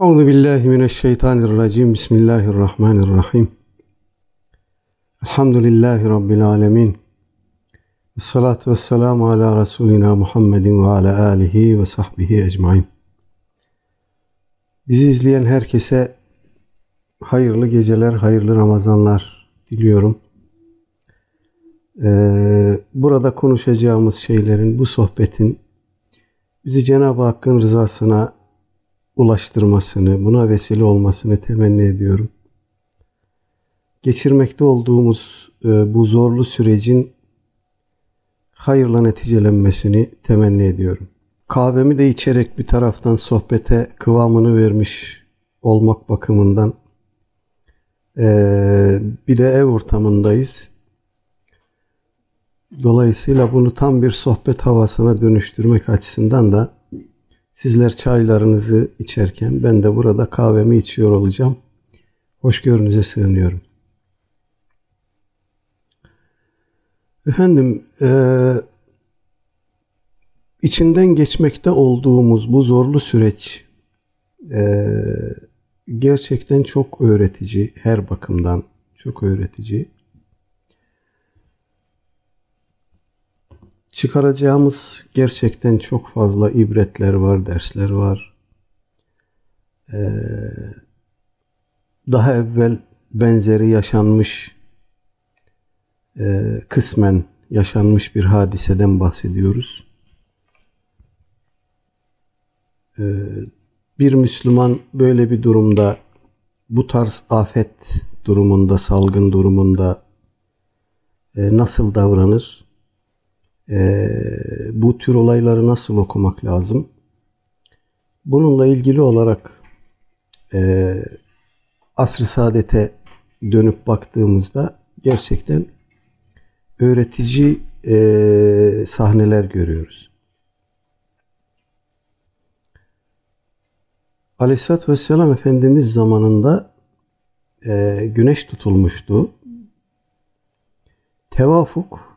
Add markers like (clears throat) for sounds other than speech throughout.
Euzu billahi mineşşeytanirracim. Bismillahirrahmanirrahim. Elhamdülillahi rabbil alamin. Essalatu vesselamu ala Resulina Muhammedin ve ala alihi ve sahbihi ecmaîn. Bizi izleyen herkese hayırlı geceler, hayırlı Ramazanlar diliyorum. Ee, burada konuşacağımız şeylerin, bu sohbetin bizi Cenab-ı Hakk'ın rızasına ulaştırmasını, buna vesile olmasını temenni ediyorum. Geçirmekte olduğumuz e, bu zorlu sürecin hayırla neticelenmesini temenni ediyorum. Kahvemi de içerek bir taraftan sohbete kıvamını vermiş olmak bakımından e, bir de ev ortamındayız. Dolayısıyla bunu tam bir sohbet havasına dönüştürmek açısından da Sizler çaylarınızı içerken ben de burada kahvemi içiyor olacağım. Hoşgörünüze sığınıyorum. Efendim, e, içinden geçmekte olduğumuz bu zorlu süreç e, gerçekten çok öğretici, her bakımdan çok öğretici. Çıkaracağımız gerçekten çok fazla ibretler var, dersler var. Ee, daha evvel benzeri yaşanmış, e, kısmen yaşanmış bir hadiseden bahsediyoruz. Ee, bir Müslüman böyle bir durumda, bu tarz afet durumunda, salgın durumunda e, nasıl davranır? E, bu tür olayları nasıl okumak lazım? Bununla ilgili olarak e, asr-ı saadete dönüp baktığımızda gerçekten öğretici e, sahneler görüyoruz. Aleyhisselatü Vesselam Efendimiz zamanında e, güneş tutulmuştu. Tevafuk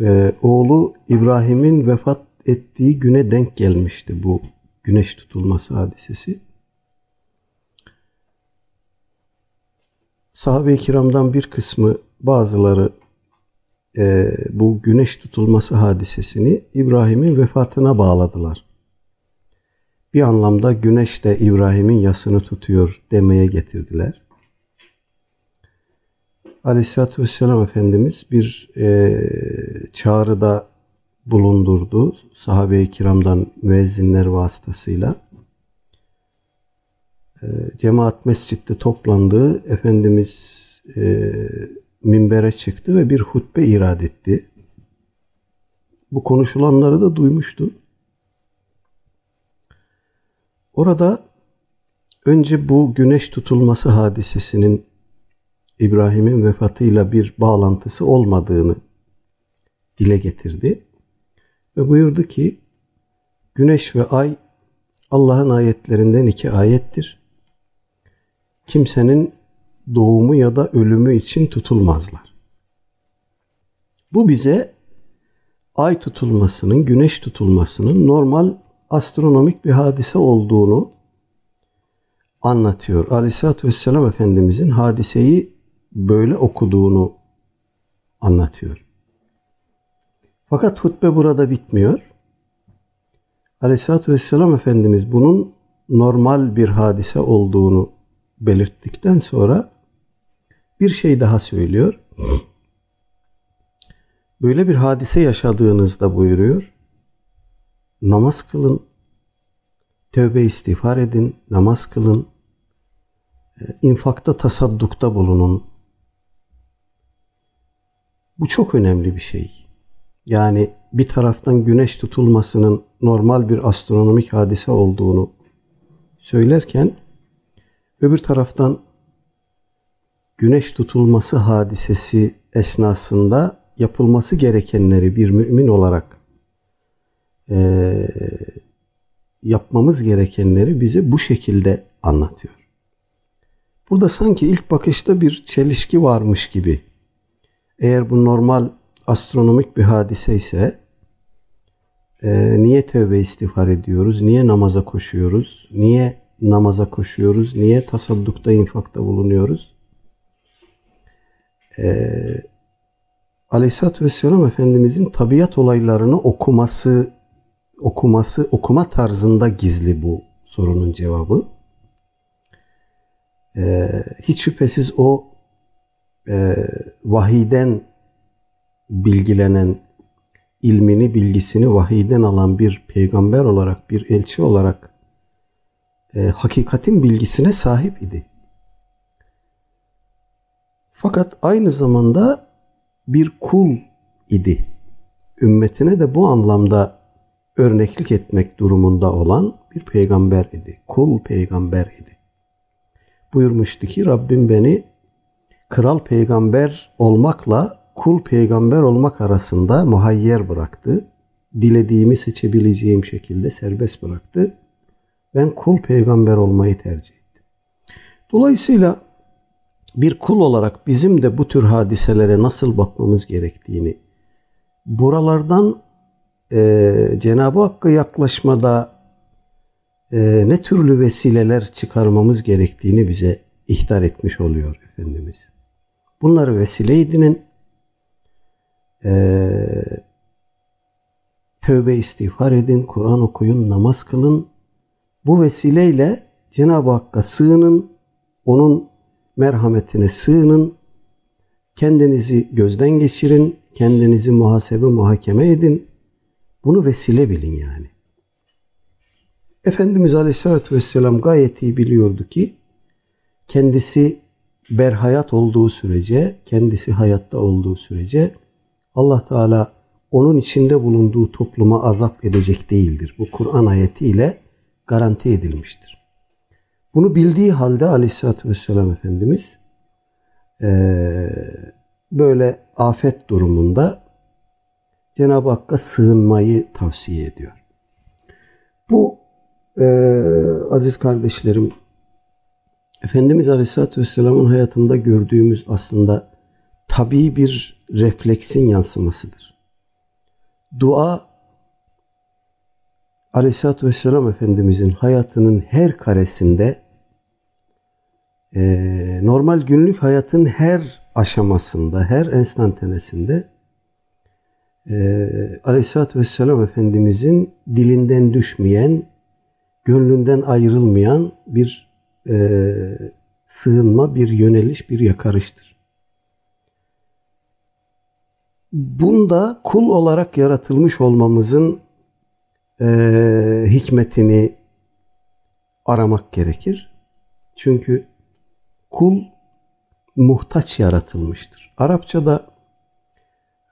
e, oğlu İbrahim'in vefat ettiği güne denk gelmişti bu güneş tutulması hadisesi. Sahabe-i kiramdan bir kısmı bazıları e, bu güneş tutulması hadisesini İbrahim'in vefatına bağladılar. Bir anlamda güneş de İbrahim'in yasını tutuyor demeye getirdiler. Aleyhisselatü Vesselam Efendimiz bir e, çağrıda bulundurdu sahabe-i kiramdan müezzinler vasıtasıyla. E, cemaat mescitte toplandı. Efendimiz e, minbere çıktı ve bir hutbe irad etti. Bu konuşulanları da duymuştu. Orada önce bu güneş tutulması hadisesinin İbrahim'in vefatıyla bir bağlantısı olmadığını dile getirdi. Ve buyurdu ki güneş ve ay Allah'ın ayetlerinden iki ayettir. Kimsenin doğumu ya da ölümü için tutulmazlar. Bu bize ay tutulmasının, güneş tutulmasının normal astronomik bir hadise olduğunu anlatıyor. Aleyhisselatü Vesselam Efendimizin hadiseyi böyle okuduğunu anlatıyor. Fakat hutbe burada bitmiyor. Aleyhisselatü Vesselam Efendimiz bunun normal bir hadise olduğunu belirttikten sonra bir şey daha söylüyor. Böyle bir hadise yaşadığınızda buyuruyor. Namaz kılın, tövbe istiğfar edin, namaz kılın, e, infakta tasaddukta bulunun, bu çok önemli bir şey. Yani bir taraftan güneş tutulmasının normal bir astronomik hadise olduğunu söylerken öbür taraftan güneş tutulması hadisesi esnasında yapılması gerekenleri bir mümin olarak e, yapmamız gerekenleri bize bu şekilde anlatıyor. Burada sanki ilk bakışta bir çelişki varmış gibi eğer bu normal astronomik bir hadise ise e, niye tövbe istiğfar ediyoruz? Niye namaza koşuyoruz? Niye namaza koşuyoruz? Niye tasaddukta, infakta bulunuyoruz? Ee, Aleyhisselatü Vesselam Efendimizin tabiat olaylarını okuması, okuması, okuma tarzında gizli bu sorunun cevabı. Ee, hiç şüphesiz o e, vahiden bilgilenen ilmini, bilgisini vahiyden alan bir peygamber olarak, bir elçi olarak e, hakikatin bilgisine sahip idi. Fakat aynı zamanda bir kul idi. Ümmetine de bu anlamda örneklik etmek durumunda olan bir peygamber idi. Kul peygamber idi. Buyurmuştu ki Rabbim beni kral peygamber olmakla kul peygamber olmak arasında muhayyer bıraktı. Dilediğimi seçebileceğim şekilde serbest bıraktı. Ben kul peygamber olmayı tercih ettim. Dolayısıyla bir kul olarak bizim de bu tür hadiselere nasıl bakmamız gerektiğini, buralardan e, Cenab-ı Hakk'a yaklaşmada e, ne türlü vesileler çıkarmamız gerektiğini bize ihtar etmiş oluyor Efendimiz. Bunları vesile edinin. Ee, tövbe istiğfar edin, Kur'an okuyun, namaz kılın. Bu vesileyle Cenab-ı Hakk'a sığının, onun merhametine sığının, kendinizi gözden geçirin, kendinizi muhasebe, muhakeme edin. Bunu vesile bilin yani. Efendimiz Aleyhisselatü Vesselam gayet iyi biliyordu ki kendisi berhayat olduğu sürece, kendisi hayatta olduğu sürece Allah Teala onun içinde bulunduğu topluma azap edecek değildir. Bu Kur'an ayetiyle garanti edilmiştir. Bunu bildiği halde Aleyhisselatü Vesselam Efendimiz böyle afet durumunda Cenab-ı Hakk'a sığınmayı tavsiye ediyor. Bu e, aziz kardeşlerim Efendimiz Aleyhisselatü Vesselam'ın hayatında gördüğümüz aslında tabii bir refleksin yansımasıdır. Dua Aleyhisselatü Vesselam Efendimizin hayatının her karesinde e, normal günlük hayatın her aşamasında, her enstantanesinde e, Aleyhisselatü Vesselam Efendimizin dilinden düşmeyen, gönlünden ayrılmayan bir e, sığınma, bir yöneliş, bir yakarıştır. Bunda kul olarak yaratılmış olmamızın e, hikmetini aramak gerekir. Çünkü kul muhtaç yaratılmıştır. Arapçada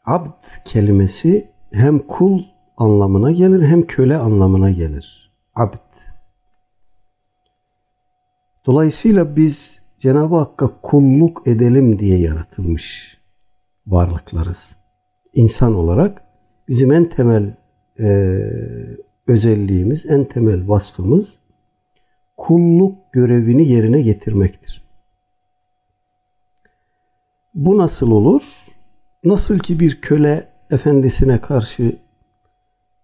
abd kelimesi hem kul anlamına gelir hem köle anlamına gelir. Abd. Dolayısıyla biz Cenab-ı Hakk'a kulluk edelim diye yaratılmış varlıklarız. İnsan olarak bizim en temel e, özelliğimiz, en temel vasfımız kulluk görevini yerine getirmektir. Bu nasıl olur? Nasıl ki bir köle efendisine karşı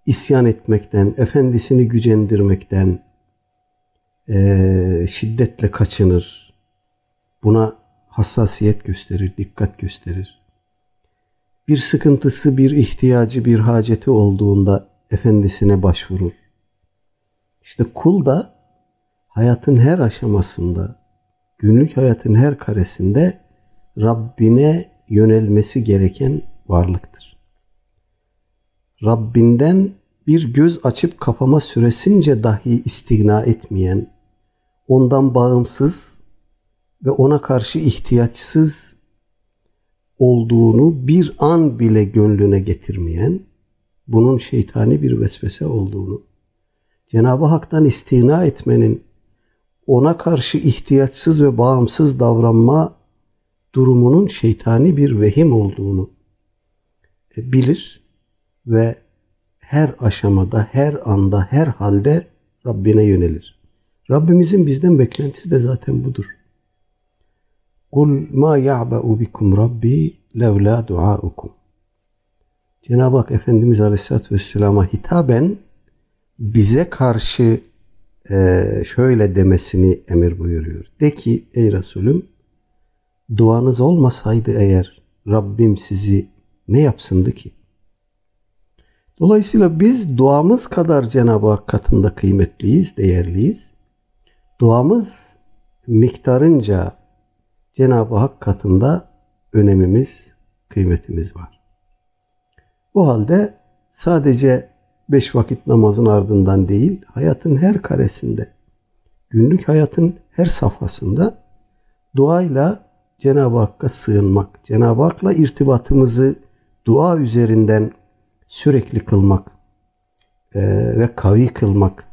isyan etmekten, efendisini gücendirmekten, e, şiddetle kaçınır. Buna hassasiyet gösterir, dikkat gösterir. Bir sıkıntısı, bir ihtiyacı, bir haceti olduğunda efendisine başvurur. İşte kul da hayatın her aşamasında, günlük hayatın her karesinde Rabbine yönelmesi gereken varlıktır. Rabbinden bir göz açıp kapama süresince dahi istigna etmeyen, ondan bağımsız ve ona karşı ihtiyaçsız olduğunu bir an bile gönlüne getirmeyen, bunun şeytani bir vesvese olduğunu, Cenab-ı Hak'tan istina etmenin ona karşı ihtiyaçsız ve bağımsız davranma durumunun şeytani bir vehim olduğunu e, bilir ve her aşamada, her anda, her halde Rabbine yönelir. Rabbimizin bizden beklentisi de zaten budur. Kul ma ya'ba'u bikum rabbi levla duaukum. Cenab-ı Hak Efendimiz Aleyhisselatü Vesselam'a hitaben bize karşı e, şöyle demesini emir buyuruyor. De ki ey Resulüm duanız olmasaydı eğer Rabbim sizi ne yapsındı ki? Dolayısıyla biz duamız kadar Cenab-ı Hak katında kıymetliyiz, değerliyiz. Duamız miktarınca Cenab-ı Hak katında önemimiz, kıymetimiz var. O halde sadece beş vakit namazın ardından değil, hayatın her karesinde, günlük hayatın her safhasında duayla Cenab-ı Hakk'a sığınmak, Cenab-ı Hak'la irtibatımızı dua üzerinden sürekli kılmak e, ve kavi kılmak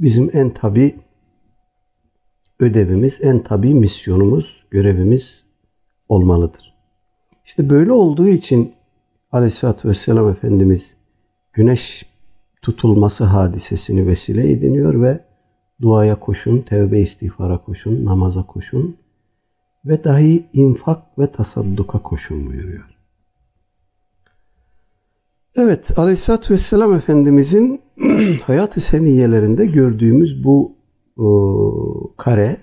bizim en tabi ödevimiz, en tabi misyonumuz, görevimiz olmalıdır. İşte böyle olduğu için Aleyhisselatü Vesselam Efendimiz güneş tutulması hadisesini vesile ediniyor ve duaya koşun, tevbe istiğfara koşun, namaza koşun ve dahi infak ve tasadduka koşun buyuruyor. Evet, Aleyhisselatü Vesselam Efendimizin (clears throat) hayat-ı seniyelerinde gördüğümüz bu kare,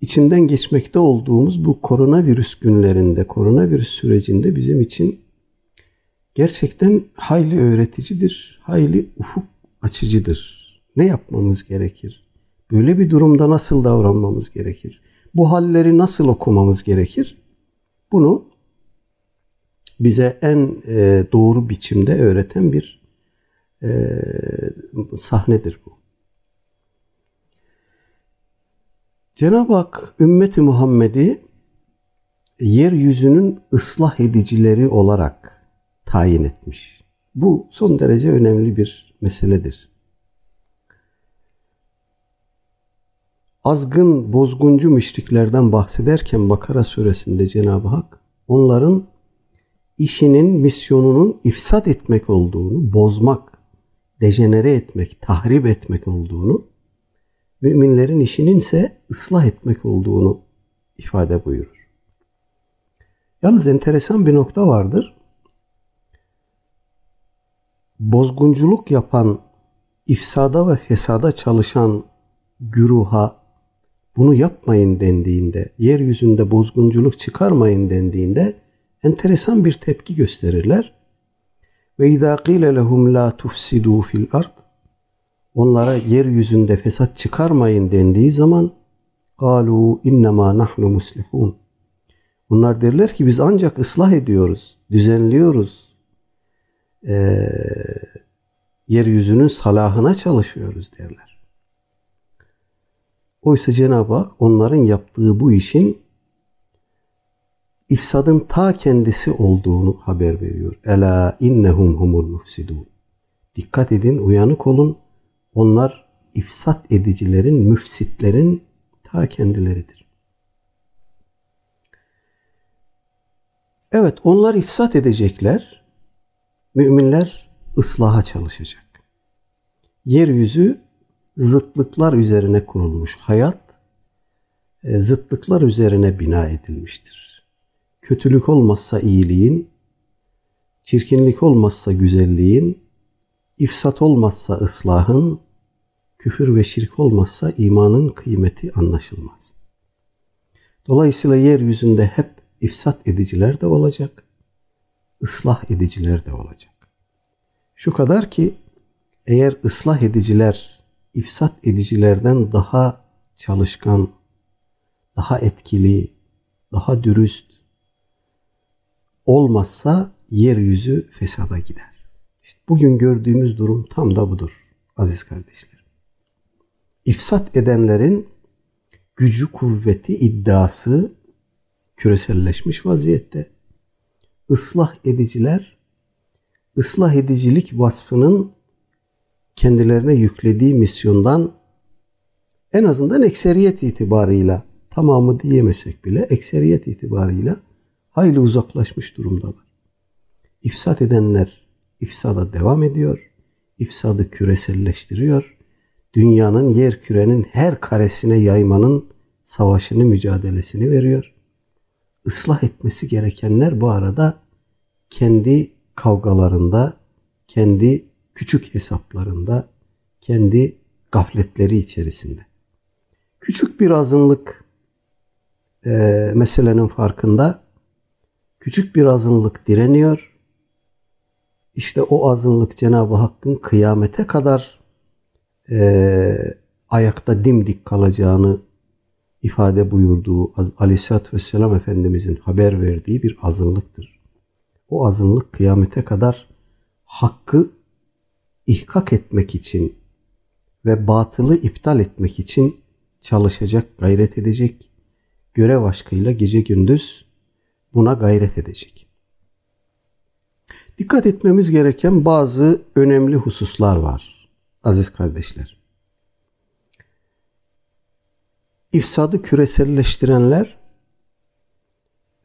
içinden geçmekte olduğumuz bu koronavirüs günlerinde, koronavirüs sürecinde bizim için gerçekten hayli öğreticidir, hayli ufuk açıcıdır. Ne yapmamız gerekir? Böyle bir durumda nasıl davranmamız gerekir? Bu halleri nasıl okumamız gerekir? Bunu bize en e, doğru biçimde öğreten bir e, sahnedir bu. Cenab-ı Hak ümmeti Muhammed'i yeryüzünün ıslah edicileri olarak tayin etmiş. Bu son derece önemli bir meseledir. Azgın, bozguncu müşriklerden bahsederken Bakara suresinde Cenab-ı Hak onların işinin, misyonunun ifsat etmek olduğunu, bozmak, dejenere etmek, tahrip etmek olduğunu, müminlerin işinin ise ıslah etmek olduğunu ifade buyurur. Yalnız enteresan bir nokta vardır. Bozgunculuk yapan, ifsada ve fesada çalışan güruha bunu yapmayın dendiğinde, yeryüzünde bozgunculuk çıkarmayın dendiğinde enteresan bir tepki gösterirler. Ve izâ qîle lehum lâ tufsidû fil ard onlara yeryüzünde fesat çıkarmayın dendiği zaman galu innema nahnu muslihun. Onlar derler ki biz ancak ıslah ediyoruz, düzenliyoruz. Ee, yeryüzünün salahına çalışıyoruz derler. Oysa Cenab-ı Hak onların yaptığı bu işin ifsadın ta kendisi olduğunu haber veriyor. Ela innehum humul mufsidun. Dikkat edin, uyanık olun. Onlar ifsat edicilerin, müfsitlerin ta kendileridir. Evet, onlar ifsat edecekler. Müminler ıslaha çalışacak. Yeryüzü zıtlıklar üzerine kurulmuş. Hayat e, zıtlıklar üzerine bina edilmiştir kötülük olmazsa iyiliğin, çirkinlik olmazsa güzelliğin, ifsat olmazsa ıslahın, küfür ve şirk olmazsa imanın kıymeti anlaşılmaz. Dolayısıyla yeryüzünde hep ifsat ediciler de olacak, ıslah ediciler de olacak. Şu kadar ki eğer ıslah ediciler ifsat edicilerden daha çalışkan, daha etkili, daha dürüst, olmazsa yeryüzü fesada gider. İşte bugün gördüğümüz durum tam da budur aziz kardeşlerim. İfsat edenlerin gücü, kuvveti, iddiası küreselleşmiş vaziyette. Islah ediciler, ıslah edicilik vasfının kendilerine yüklediği misyondan en azından ekseriyet itibarıyla tamamı diyemesek bile ekseriyet itibarıyla hayli uzaklaşmış durumdalar. İfsat edenler ifsada devam ediyor. İfsadı küreselleştiriyor. Dünyanın yer kürenin her karesine yaymanın savaşını, mücadelesini veriyor. Islah etmesi gerekenler bu arada kendi kavgalarında, kendi küçük hesaplarında, kendi gafletleri içerisinde. Küçük bir azınlık e, meselenin farkında. Küçük bir azınlık direniyor. İşte o azınlık Cenab-ı Hakk'ın kıyamete kadar e, ayakta dimdik kalacağını ifade buyurduğu Aleyhisselatü Vesselam Efendimizin haber verdiği bir azınlıktır. O azınlık kıyamete kadar hakkı ihkak etmek için ve batılı iptal etmek için çalışacak, gayret edecek. Görev aşkıyla gece gündüz buna gayret edecek. Dikkat etmemiz gereken bazı önemli hususlar var aziz kardeşler. İfsadı küreselleştirenler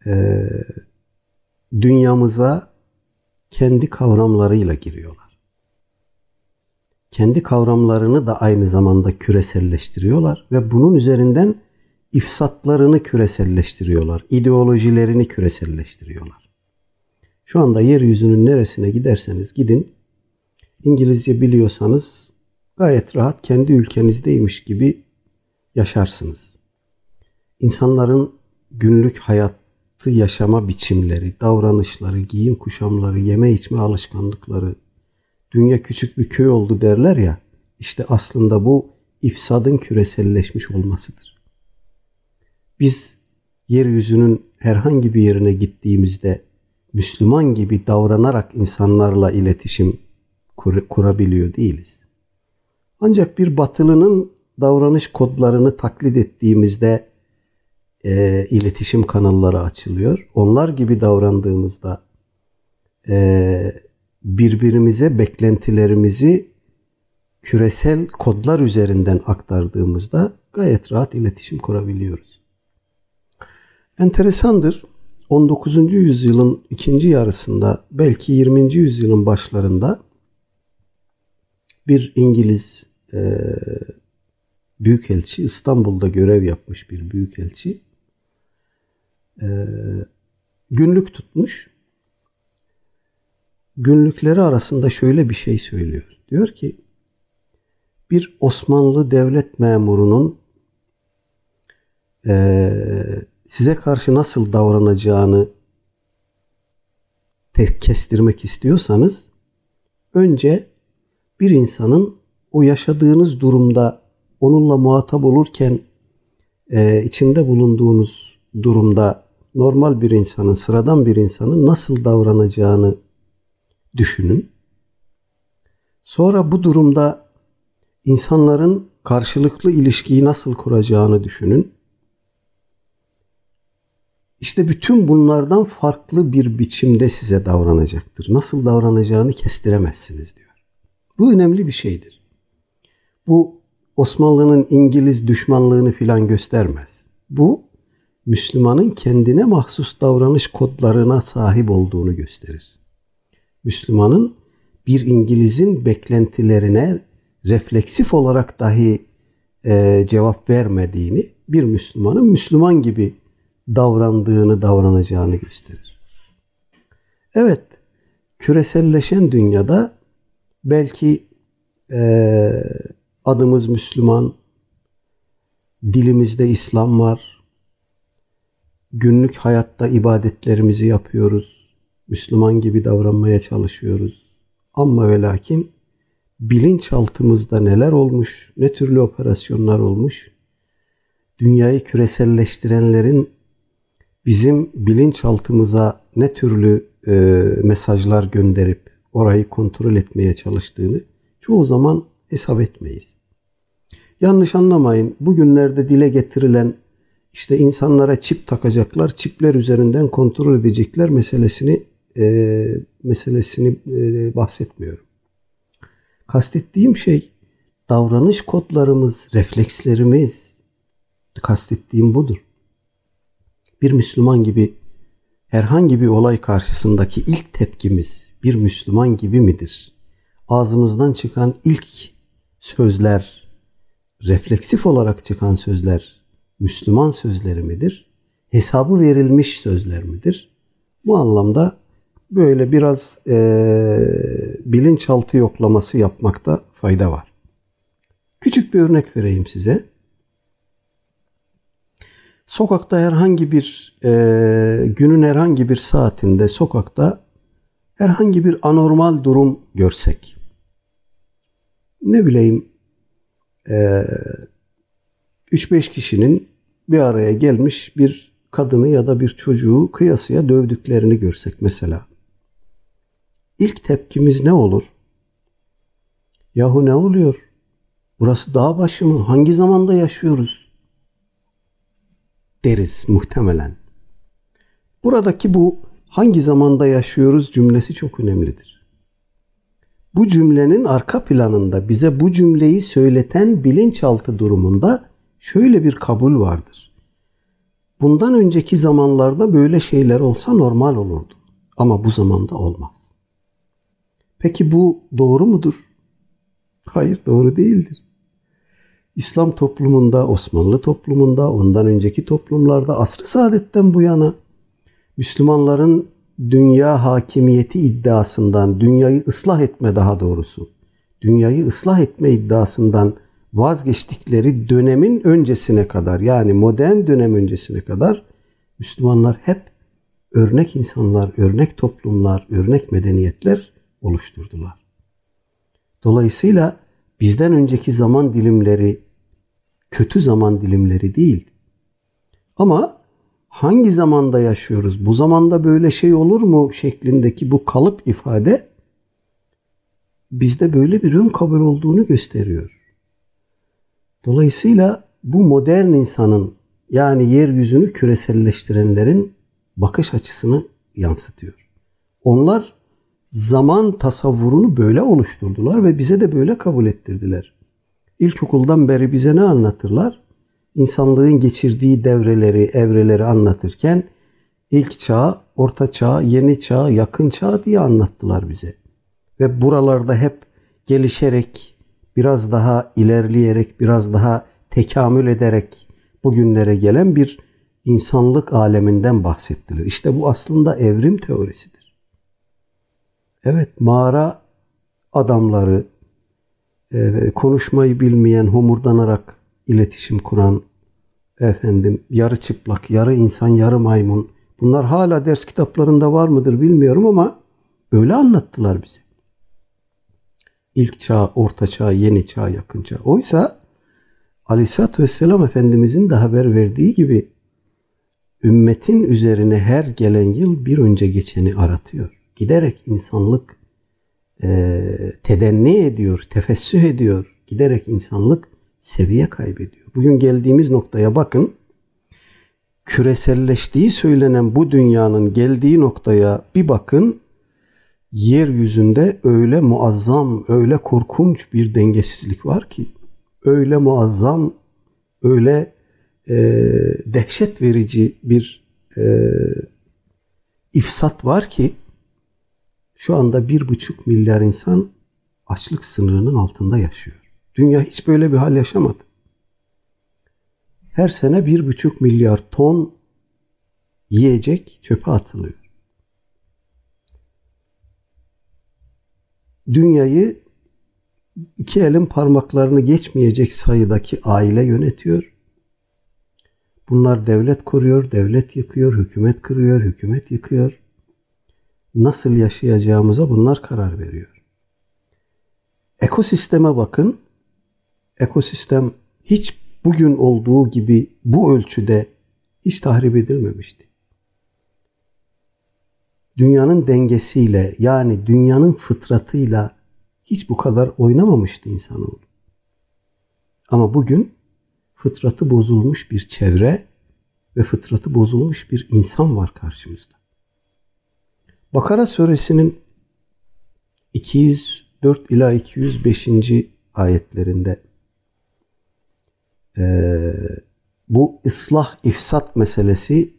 e, dünyamıza kendi kavramlarıyla giriyorlar. Kendi kavramlarını da aynı zamanda küreselleştiriyorlar ve bunun üzerinden ifsatlarını küreselleştiriyorlar. ideolojilerini küreselleştiriyorlar. Şu anda yeryüzünün neresine giderseniz gidin, İngilizce biliyorsanız gayet rahat kendi ülkenizdeymiş gibi yaşarsınız. İnsanların günlük hayatı yaşama biçimleri, davranışları, giyim kuşamları, yeme içme alışkanlıkları, dünya küçük bir köy oldu derler ya, işte aslında bu ifsadın küreselleşmiş olmasıdır. Biz yeryüzünün herhangi bir yerine gittiğimizde Müslüman gibi davranarak insanlarla iletişim kur, kurabiliyor değiliz. Ancak bir batılının davranış kodlarını taklit ettiğimizde e, iletişim kanalları açılıyor. Onlar gibi davrandığımızda e, birbirimize beklentilerimizi küresel kodlar üzerinden aktardığımızda gayet rahat iletişim kurabiliyoruz. Enteresandır. 19. yüzyılın ikinci yarısında belki 20. yüzyılın başlarında bir İngiliz e, büyükelçi İstanbul'da görev yapmış bir büyükelçi e, günlük tutmuş. Günlükleri arasında şöyle bir şey söylüyor. Diyor ki bir Osmanlı devlet memurunun e, size karşı nasıl davranacağını kestirmek istiyorsanız önce bir insanın o yaşadığınız durumda onunla muhatap olurken e, içinde bulunduğunuz durumda normal bir insanın, sıradan bir insanın nasıl davranacağını düşünün. Sonra bu durumda insanların karşılıklı ilişkiyi nasıl kuracağını düşünün. İşte bütün bunlardan farklı bir biçimde size davranacaktır. Nasıl davranacağını kestiremezsiniz diyor. Bu önemli bir şeydir. Bu Osmanlı'nın İngiliz düşmanlığını filan göstermez. Bu Müslümanın kendine mahsus davranış kodlarına sahip olduğunu gösterir. Müslümanın bir İngiliz'in beklentilerine refleksif olarak dahi e, cevap vermediğini, bir Müslümanın Müslüman gibi davrandığını, davranacağını gösterir. Evet, küreselleşen dünyada belki e, adımız Müslüman, dilimizde İslam var, günlük hayatta ibadetlerimizi yapıyoruz, Müslüman gibi davranmaya çalışıyoruz. Ama ve lakin bilinçaltımızda neler olmuş, ne türlü operasyonlar olmuş, dünyayı küreselleştirenlerin bizim bilinçaltımıza ne türlü e, mesajlar gönderip orayı kontrol etmeye çalıştığını çoğu zaman hesap etmeyiz. Yanlış anlamayın. Bugünlerde dile getirilen işte insanlara çip takacaklar, çipler üzerinden kontrol edecekler meselesini e, meselesini e, bahsetmiyorum. Kastettiğim şey davranış kodlarımız, reflekslerimiz kastettiğim budur bir Müslüman gibi herhangi bir olay karşısındaki ilk tepkimiz bir Müslüman gibi midir? Ağzımızdan çıkan ilk sözler, refleksif olarak çıkan sözler Müslüman sözleri midir? Hesabı verilmiş sözler midir? Bu anlamda böyle biraz e, bilinçaltı yoklaması yapmakta fayda var. Küçük bir örnek vereyim size. Sokakta herhangi bir e, günün herhangi bir saatinde sokakta herhangi bir anormal durum görsek ne bileyim e, 3-5 kişinin bir araya gelmiş bir kadını ya da bir çocuğu kıyasıya dövdüklerini görsek mesela. İlk tepkimiz ne olur? Yahu ne oluyor? Burası dağ başı mı? Hangi zamanda yaşıyoruz? Deriz muhtemelen. Buradaki bu hangi zamanda yaşıyoruz cümlesi çok önemlidir. Bu cümlenin arka planında bize bu cümleyi söyleten bilinçaltı durumunda şöyle bir kabul vardır. Bundan önceki zamanlarda böyle şeyler olsa normal olurdu. Ama bu zamanda olmaz. Peki bu doğru mudur? Hayır doğru değildir. İslam toplumunda, Osmanlı toplumunda, ondan önceki toplumlarda asr-ı saadetten bu yana Müslümanların dünya hakimiyeti iddiasından, dünyayı ıslah etme daha doğrusu, dünyayı ıslah etme iddiasından vazgeçtikleri dönemin öncesine kadar yani modern dönem öncesine kadar Müslümanlar hep örnek insanlar, örnek toplumlar, örnek medeniyetler oluşturdular. Dolayısıyla bizden önceki zaman dilimleri kötü zaman dilimleri değildi. Ama hangi zamanda yaşıyoruz? Bu zamanda böyle şey olur mu şeklindeki bu kalıp ifade bizde böyle bir ön kabul olduğunu gösteriyor. Dolayısıyla bu modern insanın yani yeryüzünü küreselleştirenlerin bakış açısını yansıtıyor. Onlar zaman tasavvurunu böyle oluşturdular ve bize de böyle kabul ettirdiler. İlkokuldan beri bize ne anlatırlar? İnsanlığın geçirdiği devreleri, evreleri anlatırken ilk çağ, orta çağ, yeni çağ, yakın çağ diye anlattılar bize. Ve buralarda hep gelişerek, biraz daha ilerleyerek, biraz daha tekamül ederek bugünlere gelen bir insanlık aleminden bahsettiler. İşte bu aslında evrim teorisidir. Evet mağara adamları, e, konuşmayı bilmeyen, homurdanarak iletişim kuran, efendim yarı çıplak, yarı insan, yarı maymun. Bunlar hala ders kitaplarında var mıdır bilmiyorum ama böyle anlattılar bize. İlk çağ, orta çağ, yeni çağ, yakın çağ. Oysa Aleyhisselatü Vesselam Efendimizin de haber verdiği gibi ümmetin üzerine her gelen yıl bir önce geçeni aratıyor. Giderek insanlık e, tedenni ediyor, tefessüh ediyor. Giderek insanlık seviye kaybediyor. Bugün geldiğimiz noktaya bakın. Küreselleştiği söylenen bu dünyanın geldiği noktaya bir bakın. Yeryüzünde öyle muazzam, öyle korkunç bir dengesizlik var ki, öyle muazzam, öyle e, dehşet verici bir e, ifsat var ki şu anda bir buçuk milyar insan açlık sınırının altında yaşıyor. Dünya hiç böyle bir hal yaşamadı. Her sene bir buçuk milyar ton yiyecek çöpe atılıyor. Dünyayı iki elin parmaklarını geçmeyecek sayıdaki aile yönetiyor. Bunlar devlet kuruyor, devlet yıkıyor, hükümet kırıyor, hükümet yıkıyor nasıl yaşayacağımıza bunlar karar veriyor. Ekosisteme bakın. Ekosistem hiç bugün olduğu gibi bu ölçüde hiç tahrip edilmemişti. Dünyanın dengesiyle yani dünyanın fıtratıyla hiç bu kadar oynamamıştı insanoğlu. Ama bugün fıtratı bozulmuş bir çevre ve fıtratı bozulmuş bir insan var karşımızda. Bakara suresinin 204 ila 205. ayetlerinde e, bu ıslah ifsat meselesi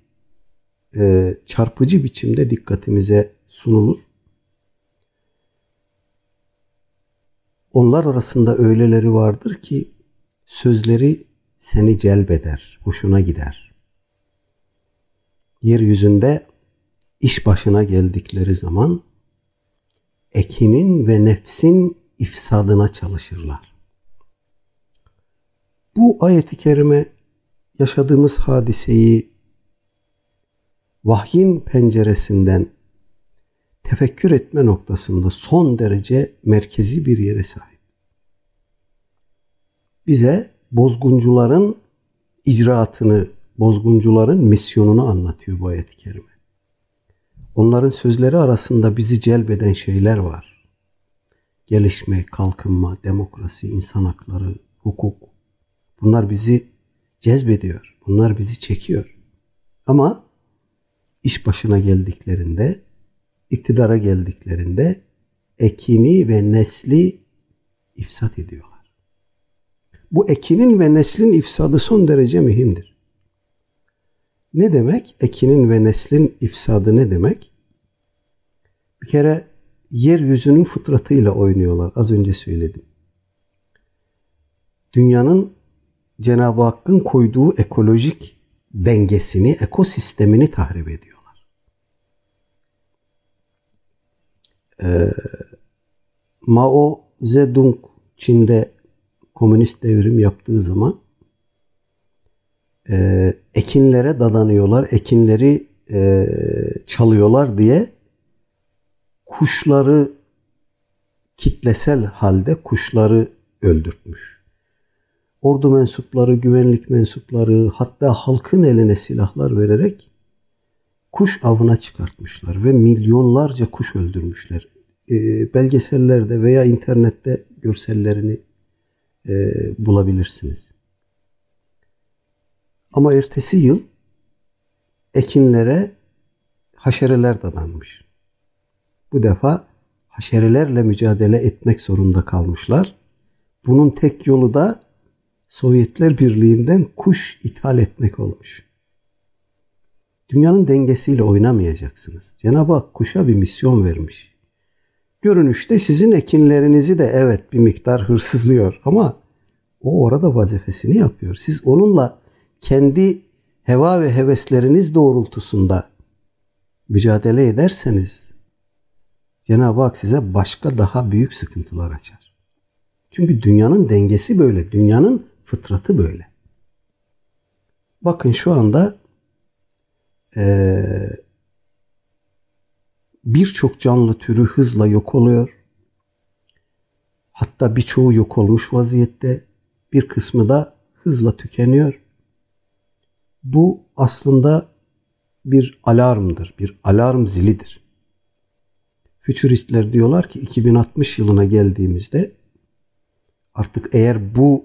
e, çarpıcı biçimde dikkatimize sunulur. Onlar arasında öyleleri vardır ki sözleri seni celbeder, hoşuna gider. Yeryüzünde iş başına geldikleri zaman ekinin ve nefsin ifsadına çalışırlar. Bu ayeti kerime yaşadığımız hadiseyi vahyin penceresinden tefekkür etme noktasında son derece merkezi bir yere sahip. Bize bozguncuların icraatını, bozguncuların misyonunu anlatıyor bu ayet-i kerime. Onların sözleri arasında bizi celbeden şeyler var. Gelişme, kalkınma, demokrasi, insan hakları, hukuk. Bunlar bizi cezbediyor. Bunlar bizi çekiyor. Ama iş başına geldiklerinde, iktidara geldiklerinde ekini ve nesli ifsat ediyorlar. Bu ekinin ve neslin ifsadı son derece mühimdir. Ne demek? Ekinin ve neslin ifsadı ne demek? Bir kere yeryüzünün fıtratıyla oynuyorlar. Az önce söyledim. Dünyanın Cenab-ı Hakk'ın koyduğu ekolojik dengesini, ekosistemini tahrip ediyorlar. Ee, Mao Zedong Çin'de komünist devrim yaptığı zaman e, ekinlere dadanıyorlar, ekinleri e, çalıyorlar diye kuşları kitlesel halde kuşları öldürtmüş. Ordu mensupları, güvenlik mensupları hatta halkın eline silahlar vererek kuş avına çıkartmışlar ve milyonlarca kuş öldürmüşler. E, belgesellerde veya internette görsellerini e, bulabilirsiniz. Ama ertesi yıl ekinlere haşereler dadanmış. Bu defa haşerelerle mücadele etmek zorunda kalmışlar. Bunun tek yolu da Sovyetler Birliği'nden kuş ithal etmek olmuş. Dünyanın dengesiyle oynamayacaksınız. Cenab-ı Hak kuşa bir misyon vermiş. Görünüşte sizin ekinlerinizi de evet bir miktar hırsızlıyor ama o orada vazifesini yapıyor. Siz onunla kendi heva ve hevesleriniz doğrultusunda mücadele ederseniz Cenab-ı Hak size başka daha büyük sıkıntılar açar. Çünkü dünyanın dengesi böyle. Dünyanın fıtratı böyle. Bakın şu anda ee, birçok canlı türü hızla yok oluyor. Hatta birçoğu yok olmuş vaziyette. Bir kısmı da hızla tükeniyor. Bu aslında bir alarmdır, bir alarm zilidir. Fütüristler diyorlar ki 2060 yılına geldiğimizde artık eğer bu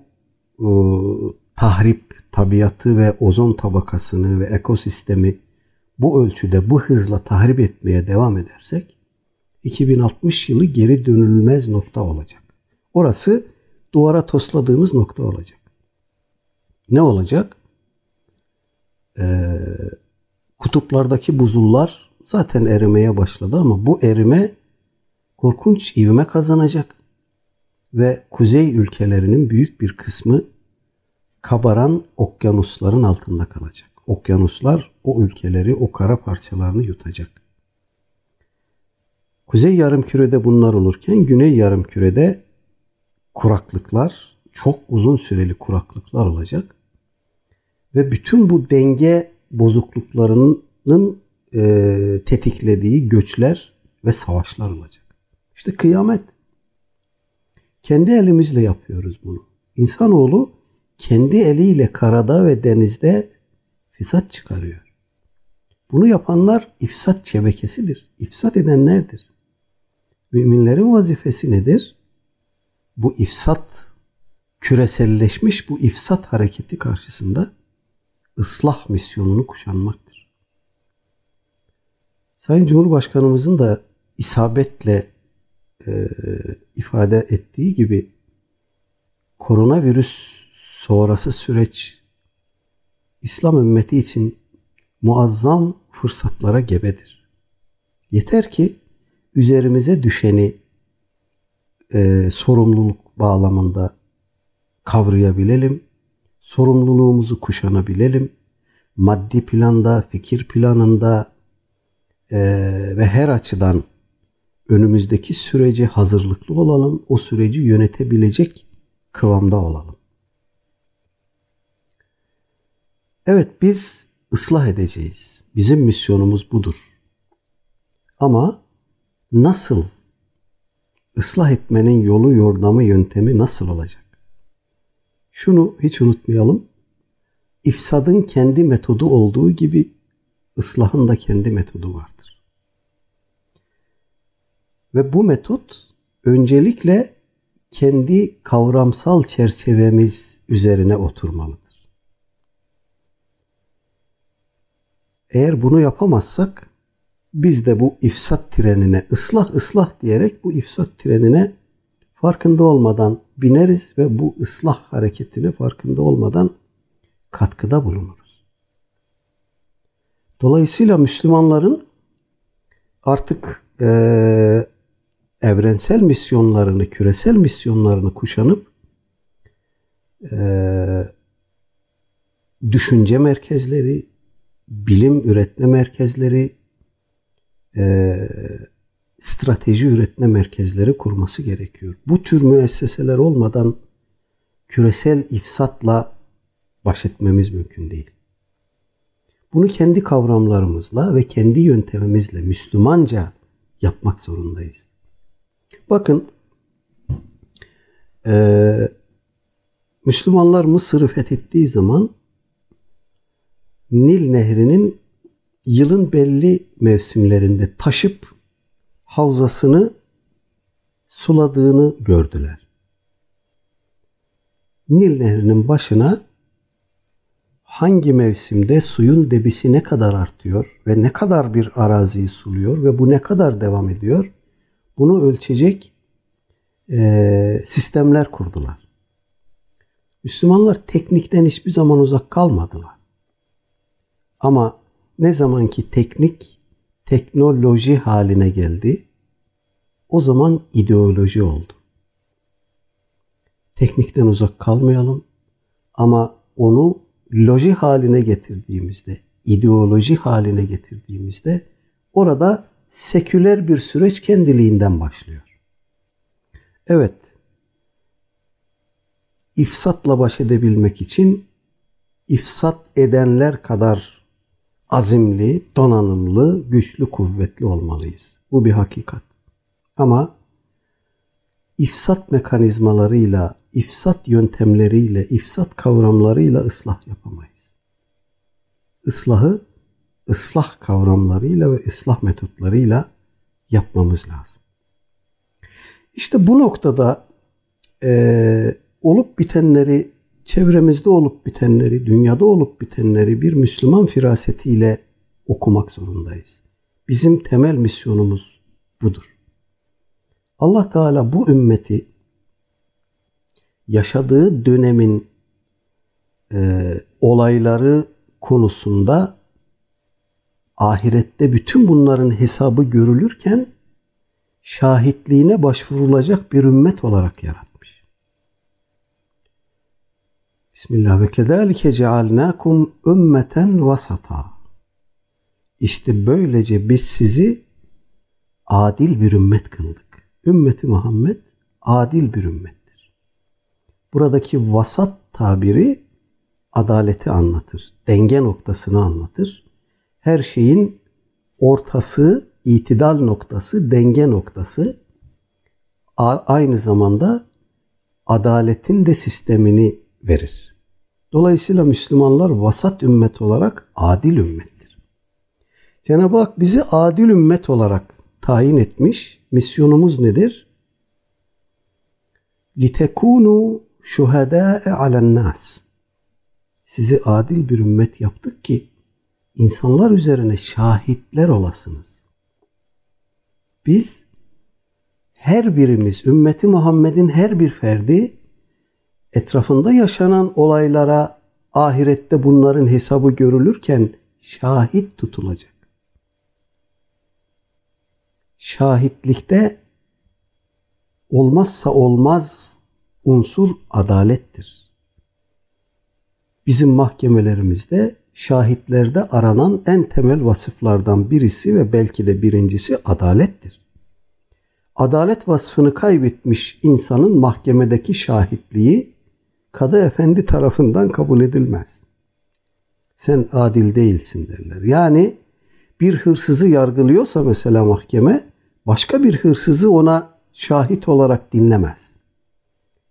tahrip tabiatı ve ozon tabakasını ve ekosistemi bu ölçüde bu hızla tahrip etmeye devam edersek 2060 yılı geri dönülmez nokta olacak. Orası duvara tosladığımız nokta olacak. Ne olacak? Ee, kutuplardaki buzullar zaten erimeye başladı ama bu erime korkunç ivme kazanacak ve kuzey ülkelerinin büyük bir kısmı kabaran okyanusların altında kalacak okyanuslar o ülkeleri, o kara parçalarını yutacak. Kuzey yarımkürede bunlar olurken güney yarımkürede kuraklıklar, çok uzun süreli kuraklıklar olacak. Ve bütün bu denge bozukluklarının e, tetiklediği göçler ve savaşlar olacak. İşte kıyamet. Kendi elimizle yapıyoruz bunu. İnsanoğlu kendi eliyle karada ve denizde fesat çıkarıyor. Bunu yapanlar ifsat şebekesidir. İfsat edenlerdir. Müminlerin vazifesi nedir? Bu ifsat küreselleşmiş bu ifsat hareketi karşısında ıslah misyonunu kuşanmaktır. Sayın Cumhurbaşkanımızın da isabetle e, ifade ettiği gibi koronavirüs sonrası süreç İslam ümmeti için muazzam fırsatlara gebedir. Yeter ki üzerimize düşeni e, sorumluluk bağlamında kavrayabilelim, sorumluluğumuzu kuşanabilelim, maddi planda, fikir planında e, ve her açıdan önümüzdeki sürece hazırlıklı olalım, o süreci yönetebilecek kıvamda olalım. Evet biz ıslah edeceğiz. Bizim misyonumuz budur. Ama nasıl? ıslah etmenin yolu, yordamı, yöntemi nasıl olacak? Şunu hiç unutmayalım. İfsadın kendi metodu olduğu gibi ıslahın da kendi metodu vardır. Ve bu metot öncelikle kendi kavramsal çerçevemiz üzerine oturmalıdır. Eğer bunu yapamazsak biz de bu ifsat trenine ıslah ıslah diyerek bu ifsat trenine farkında olmadan bineriz ve bu ıslah hareketine farkında olmadan katkıda bulunuruz. Dolayısıyla Müslümanların artık e, evrensel misyonlarını, küresel misyonlarını kuşanıp e, düşünce merkezleri, bilim üretme merkezleri, e, strateji üretme merkezleri kurması gerekiyor. Bu tür müesseseler olmadan küresel ifsatla baş etmemiz mümkün değil. Bunu kendi kavramlarımızla ve kendi yöntemimizle Müslümanca yapmak zorundayız. Bakın e, Müslümanlar Mısır'ı fethettiği zaman Nil Nehri'nin yılın belli mevsimlerinde taşıp havzasını suladığını gördüler. Nil Nehri'nin başına hangi mevsimde suyun debisi ne kadar artıyor ve ne kadar bir araziyi suluyor ve bu ne kadar devam ediyor bunu ölçecek e, sistemler kurdular. Müslümanlar teknikten hiçbir zaman uzak kalmadılar. Ama ne zamanki teknik teknoloji haline geldi, o zaman ideoloji oldu. Teknikten uzak kalmayalım ama onu loji haline getirdiğimizde, ideoloji haline getirdiğimizde orada seküler bir süreç kendiliğinden başlıyor. Evet, ifsatla baş edebilmek için ifsat edenler kadar azimli, donanımlı, güçlü, kuvvetli olmalıyız. Bu bir hakikat. Ama ifsat mekanizmalarıyla, ifsat yöntemleriyle, ifsat kavramlarıyla ıslah yapamayız. Islahı ıslah kavramlarıyla ve ıslah metotlarıyla yapmamız lazım. İşte bu noktada e, olup bitenleri çevremizde olup bitenleri, dünyada olup bitenleri bir Müslüman firasetiyle okumak zorundayız. Bizim temel misyonumuz budur. Allah Teala bu ümmeti yaşadığı dönemin e, olayları konusunda ahirette bütün bunların hesabı görülürken şahitliğine başvurulacak bir ümmet olarak yarattı. Bismillah ve kezalike cealnakum ümmeten vasata. İşte böylece biz sizi adil bir ümmet kıldık. Ümmeti Muhammed adil bir ümmettir. Buradaki vasat tabiri adaleti anlatır. Denge noktasını anlatır. Her şeyin ortası, itidal noktası, denge noktası aynı zamanda adaletin de sistemini verir. Dolayısıyla Müslümanlar vasat ümmet olarak adil ümmettir. Cenab-ı Hak bizi adil ümmet olarak tayin etmiş. Misyonumuz nedir? litekunu şuhadâe alennâs. Sizi adil bir ümmet yaptık ki insanlar üzerine şahitler olasınız. Biz her birimiz ümmeti Muhammed'in her bir ferdi etrafında yaşanan olaylara ahirette bunların hesabı görülürken şahit tutulacak. Şahitlikte olmazsa olmaz unsur adalettir. Bizim mahkemelerimizde şahitlerde aranan en temel vasıflardan birisi ve belki de birincisi adalettir. Adalet vasfını kaybetmiş insanın mahkemedeki şahitliği kadı efendi tarafından kabul edilmez. Sen adil değilsin derler. Yani bir hırsızı yargılıyorsa mesela mahkeme başka bir hırsızı ona şahit olarak dinlemez.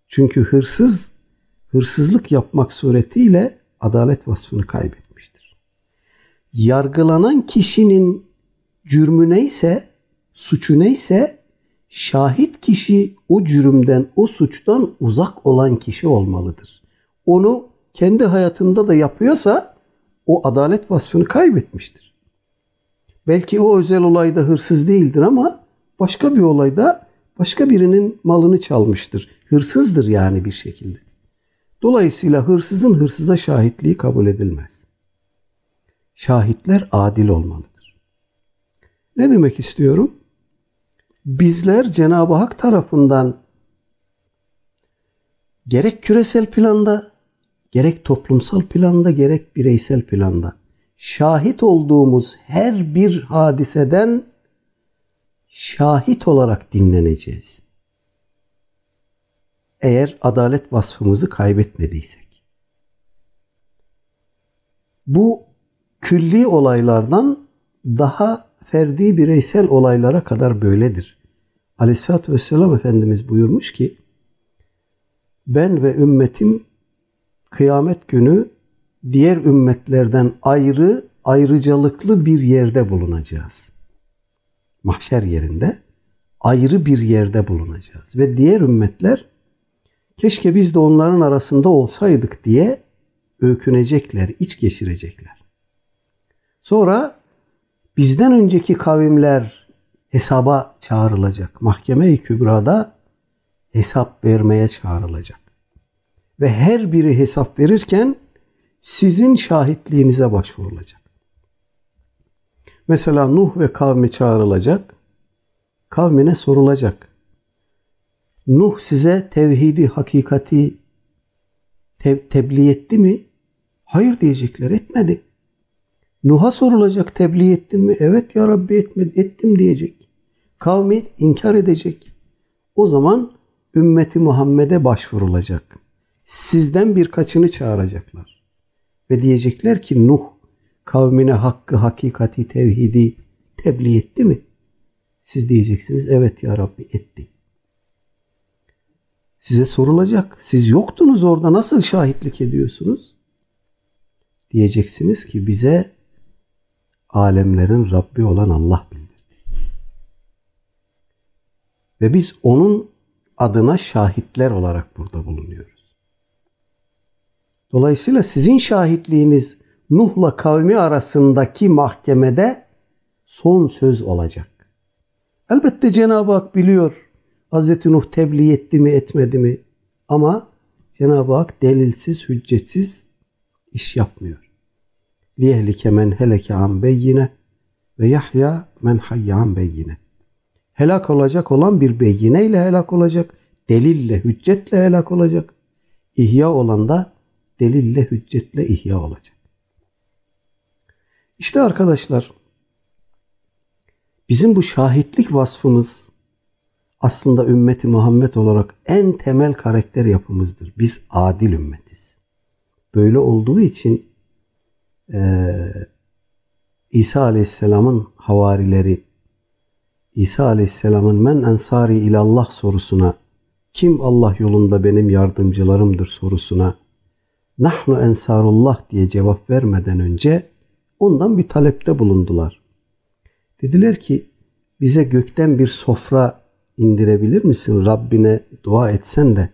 Çünkü hırsız hırsızlık yapmak suretiyle adalet vasfını kaybetmiştir. Yargılanan kişinin cürmü neyse, suçu neyse şahit kişi o cürümden, o suçtan uzak olan kişi olmalıdır. Onu kendi hayatında da yapıyorsa o adalet vasfını kaybetmiştir. Belki o özel olayda hırsız değildir ama başka bir olayda başka birinin malını çalmıştır. Hırsızdır yani bir şekilde. Dolayısıyla hırsızın hırsıza şahitliği kabul edilmez. Şahitler adil olmalıdır. Ne demek istiyorum? Bizler Cenab-ı Hak tarafından gerek küresel planda, gerek toplumsal planda, gerek bireysel planda şahit olduğumuz her bir hadiseden şahit olarak dinleneceğiz. Eğer adalet vasfımızı kaybetmediysek. Bu külli olaylardan daha ferdi bireysel olaylara kadar böyledir. Aleyhisselatü Vesselam Efendimiz buyurmuş ki ben ve ümmetim kıyamet günü diğer ümmetlerden ayrı, ayrıcalıklı bir yerde bulunacağız. Mahşer yerinde ayrı bir yerde bulunacağız. Ve diğer ümmetler keşke biz de onların arasında olsaydık diye öykünecekler, iç geçirecekler. Sonra bizden önceki kavimler hesaba çağrılacak. Mahkeme-i Kübra'da hesap vermeye çağrılacak. Ve her biri hesap verirken sizin şahitliğinize başvurulacak. Mesela Nuh ve kavmi çağrılacak. Kavmine sorulacak. Nuh size tevhidi, hakikati te- tebliğ etti mi? Hayır diyecekler, etmedi. Nuh'a sorulacak, tebliğ ettin mi? Evet ya Rabbi etmedi, ettim diyecek. Kavmi inkar edecek. O zaman ümmeti Muhammed'e başvurulacak. Sizden birkaçını çağıracaklar. Ve diyecekler ki Nuh kavmine hakkı, hakikati, tevhidi tebliğ etti mi? Siz diyeceksiniz evet ya Rabbi etti. Size sorulacak. Siz yoktunuz orada nasıl şahitlik ediyorsunuz? Diyeceksiniz ki bize alemlerin Rabbi olan Allah bildirdi. Ve biz onun adına şahitler olarak burada bulunuyoruz. Dolayısıyla sizin şahitliğiniz Nuh'la kavmi arasındaki mahkemede son söz olacak. Elbette Cenab-ı Hak biliyor Hz. Nuh tebliğ etti mi etmedi mi ama Cenab-ı Hak delilsiz, hüccetsiz iş yapmıyor. Liyehlike men heleke an beyine ve yahya men hayya an beyine. Helak olacak olan bir beyineyle helak olacak. Delille, hüccetle helak olacak. İhya olan da delille, hüccetle ihya olacak. İşte arkadaşlar bizim bu şahitlik vasfımız aslında ümmeti Muhammed olarak en temel karakter yapımızdır. Biz adil ümmetiz. Böyle olduğu için e, İsa Aleyhisselam'ın havarileri İsa Aleyhisselam'ın men ensari ilallah sorusuna kim Allah yolunda benim yardımcılarımdır sorusuna nahnu ensarullah diye cevap vermeden önce ondan bir talepte bulundular. Dediler ki bize gökten bir sofra indirebilir misin? Rabbine dua etsen de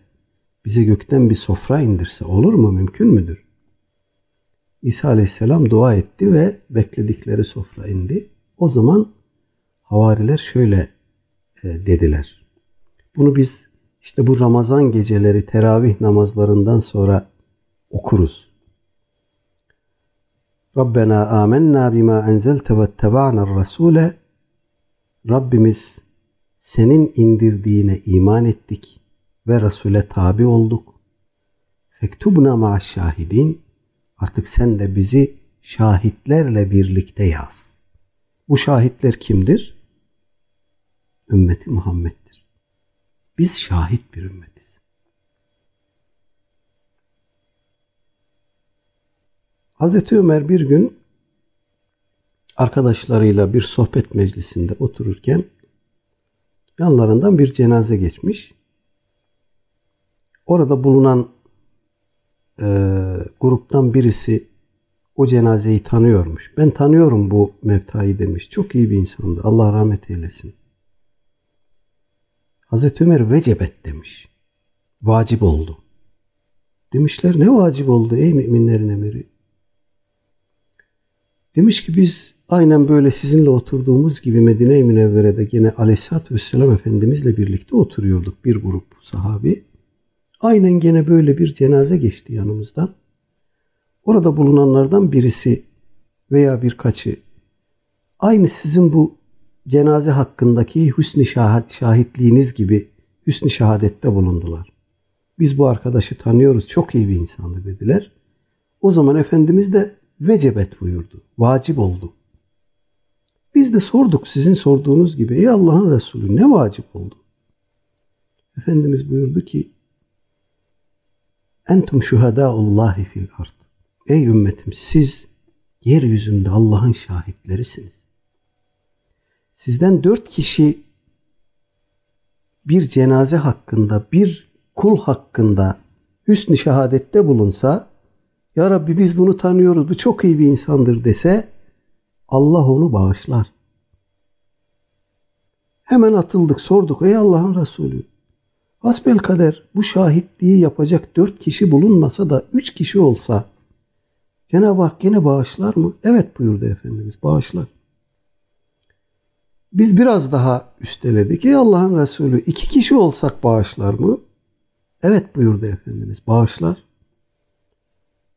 bize gökten bir sofra indirse olur mu? Mümkün müdür? İsa Aleyhisselam dua etti ve bekledikleri sofra indi. O zaman havariler şöyle e, dediler. Bunu biz işte bu Ramazan geceleri teravih namazlarından sonra okuruz. Rabbena amennâ bima enzelte ve teba'na rasule Rabbimiz senin indirdiğine iman ettik ve Resul'e tabi olduk. Fektubna ma şahidin artık sen de bizi şahitlerle birlikte yaz. Bu şahitler kimdir? Ümmeti Muhammed'dir. Biz şahit bir ümmetiz. Hazreti Ömer bir gün arkadaşlarıyla bir sohbet meclisinde otururken yanlarından bir cenaze geçmiş. Orada bulunan e, gruptan birisi o cenazeyi tanıyormuş. Ben tanıyorum bu mevtayı demiş. Çok iyi bir insandı. Allah rahmet eylesin. Hazreti Ömer vecebet demiş. Vacip oldu. Demişler ne vacip oldu ey müminlerin emiri? Demiş ki biz aynen böyle sizinle oturduğumuz gibi Medine-i Münevvere'de gene Aleyhisselatü Vesselam Efendimizle birlikte oturuyorduk bir grup sahabi. Aynen gene böyle bir cenaze geçti yanımızdan. Orada bulunanlardan birisi veya birkaçı aynı sizin bu cenaze hakkındaki hüsnü şahitliğiniz gibi hüsnü şehadette bulundular. Biz bu arkadaşı tanıyoruz. Çok iyi bir insandı dediler. O zaman Efendimiz de vecebet buyurdu. Vacip oldu. Biz de sorduk sizin sorduğunuz gibi. Ey Allah'ın Resulü ne vacip oldu? Efendimiz buyurdu ki Entum şuhadaullahi fil ard. Ey ümmetim siz yeryüzünde Allah'ın şahitlerisiniz. Sizden dört kişi bir cenaze hakkında, bir kul hakkında hüsnü şehadette bulunsa, Ya Rabbi biz bunu tanıyoruz, bu çok iyi bir insandır dese, Allah onu bağışlar. Hemen atıldık, sorduk, ey Allah'ın Resulü, Hasbel kader bu şahitliği yapacak dört kişi bulunmasa da üç kişi olsa Cenab-ı Hak yine bağışlar mı? Evet buyurdu Efendimiz bağışlar. Biz biraz daha üsteledik. Ey Allah'ın Resulü iki kişi olsak bağışlar mı? Evet buyurdu Efendimiz bağışlar.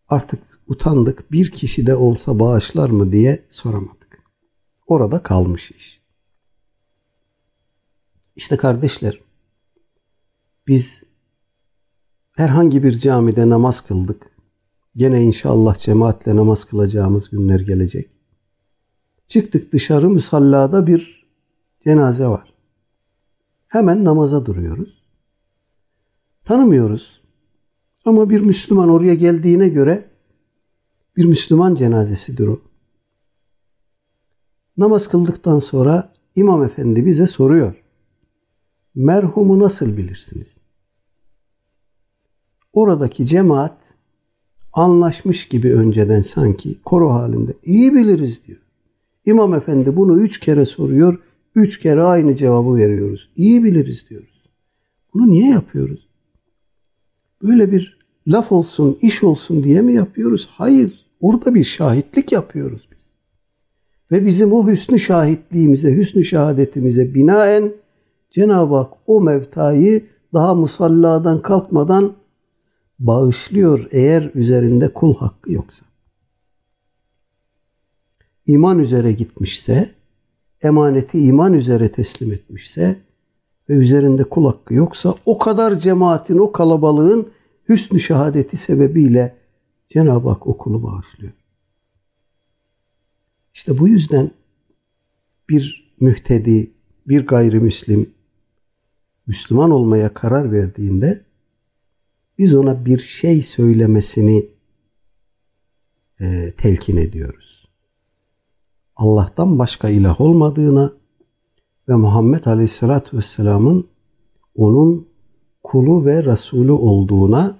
Artık utandık bir kişi de olsa bağışlar mı diye soramadık. Orada kalmış iş. İşte kardeşler biz herhangi bir camide namaz kıldık. Gene inşallah cemaatle namaz kılacağımız günler gelecek. Çıktık dışarı musallada bir cenaze var. Hemen namaza duruyoruz. Tanımıyoruz. Ama bir Müslüman oraya geldiğine göre bir Müslüman cenazesidir o. Namaz kıldıktan sonra İmam Efendi bize soruyor. Merhumu nasıl bilirsiniz? Oradaki cemaat anlaşmış gibi önceden sanki koro halinde iyi biliriz diyor. İmam Efendi bunu üç kere soruyor. Üç kere aynı cevabı veriyoruz. İyi biliriz diyoruz. Bunu niye yapıyoruz? Böyle bir laf olsun, iş olsun diye mi yapıyoruz? Hayır. Orada bir şahitlik yapıyoruz biz. Ve bizim o hüsnü şahitliğimize, hüsnü şehadetimize binaen Cenab-ı Hak o mevtayı daha musalladan kalkmadan bağışlıyor eğer üzerinde kul hakkı yoksa. İman üzere gitmişse, emaneti iman üzere teslim etmişse ve üzerinde kul hakkı yoksa o kadar cemaatin, o kalabalığın hüsnü şehadeti sebebiyle Cenab-ı Hak okulu bağışlıyor. İşte bu yüzden bir mühtedi, bir gayrimüslim Müslüman olmaya karar verdiğinde biz ona bir şey söylemesini e, telkin ediyoruz. Allah'tan başka ilah olmadığına ve Muhammed Aleyhisselatü Vesselam'ın onun kulu ve Resulü olduğuna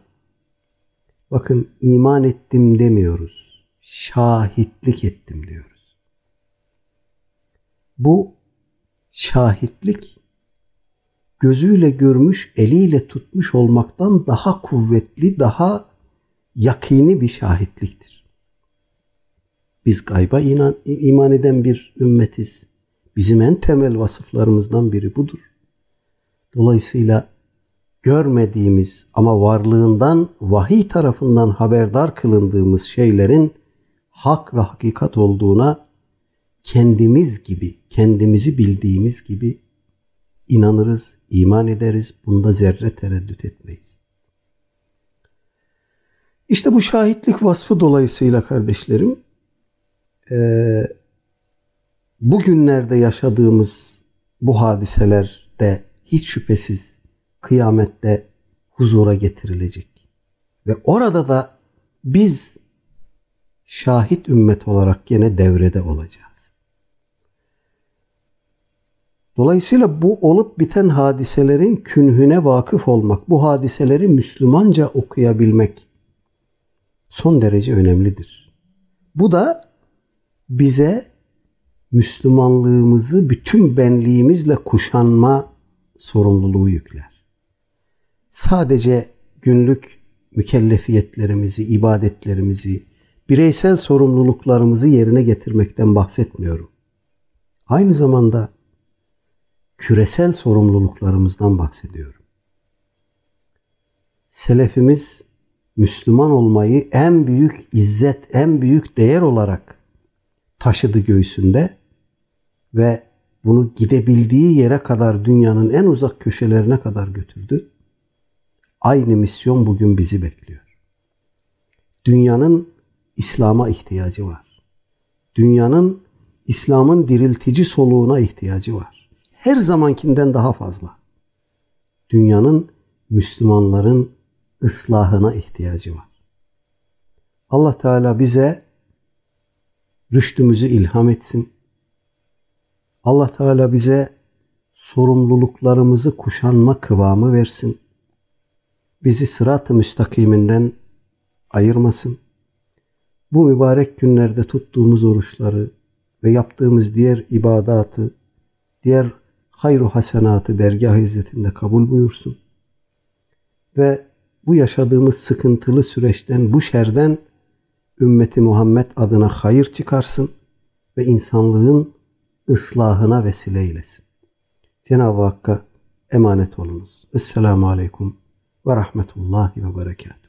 bakın iman ettim demiyoruz. Şahitlik ettim diyoruz. Bu şahitlik gözüyle görmüş, eliyle tutmuş olmaktan daha kuvvetli, daha yakini bir şahitliktir. Biz gayba inan, iman eden bir ümmetiz. Bizim en temel vasıflarımızdan biri budur. Dolayısıyla görmediğimiz ama varlığından vahiy tarafından haberdar kılındığımız şeylerin hak ve hakikat olduğuna kendimiz gibi, kendimizi bildiğimiz gibi inanırız, iman ederiz. Bunda zerre tereddüt etmeyiz. İşte bu şahitlik vasfı dolayısıyla kardeşlerim e, bugünlerde yaşadığımız bu hadiselerde hiç şüphesiz kıyamette huzura getirilecek. Ve orada da biz şahit ümmet olarak gene devrede olacağız. Dolayısıyla bu olup biten hadiselerin künhüne vakıf olmak, bu hadiseleri Müslümanca okuyabilmek son derece önemlidir. Bu da bize Müslümanlığımızı bütün benliğimizle kuşanma sorumluluğu yükler. Sadece günlük mükellefiyetlerimizi, ibadetlerimizi, bireysel sorumluluklarımızı yerine getirmekten bahsetmiyorum. Aynı zamanda küresel sorumluluklarımızdan bahsediyorum. Selefimiz Müslüman olmayı en büyük izzet, en büyük değer olarak taşıdı göğsünde ve bunu gidebildiği yere kadar dünyanın en uzak köşelerine kadar götürdü. Aynı misyon bugün bizi bekliyor. Dünyanın İslam'a ihtiyacı var. Dünyanın İslam'ın diriltici soluğuna ihtiyacı var. Her zamankinden daha fazla. Dünyanın Müslümanların ıslahına ihtiyacı var. Allah Teala bize rüştümüzü ilham etsin. Allah Teala bize sorumluluklarımızı kuşanma kıvamı versin. Bizi sırat-ı müstakiminden ayırmasın. Bu mübarek günlerde tuttuğumuz oruçları ve yaptığımız diğer ibadatı, diğer hayru hasenatı dergah izzetinde kabul buyursun. Ve bu yaşadığımız sıkıntılı süreçten, bu şerden ümmeti Muhammed adına hayır çıkarsın ve insanlığın ıslahına vesile eylesin. Cenab-ı Hakk'a emanet olunuz. Esselamu Aleyküm ve Rahmetullahi ve Berekatuhu.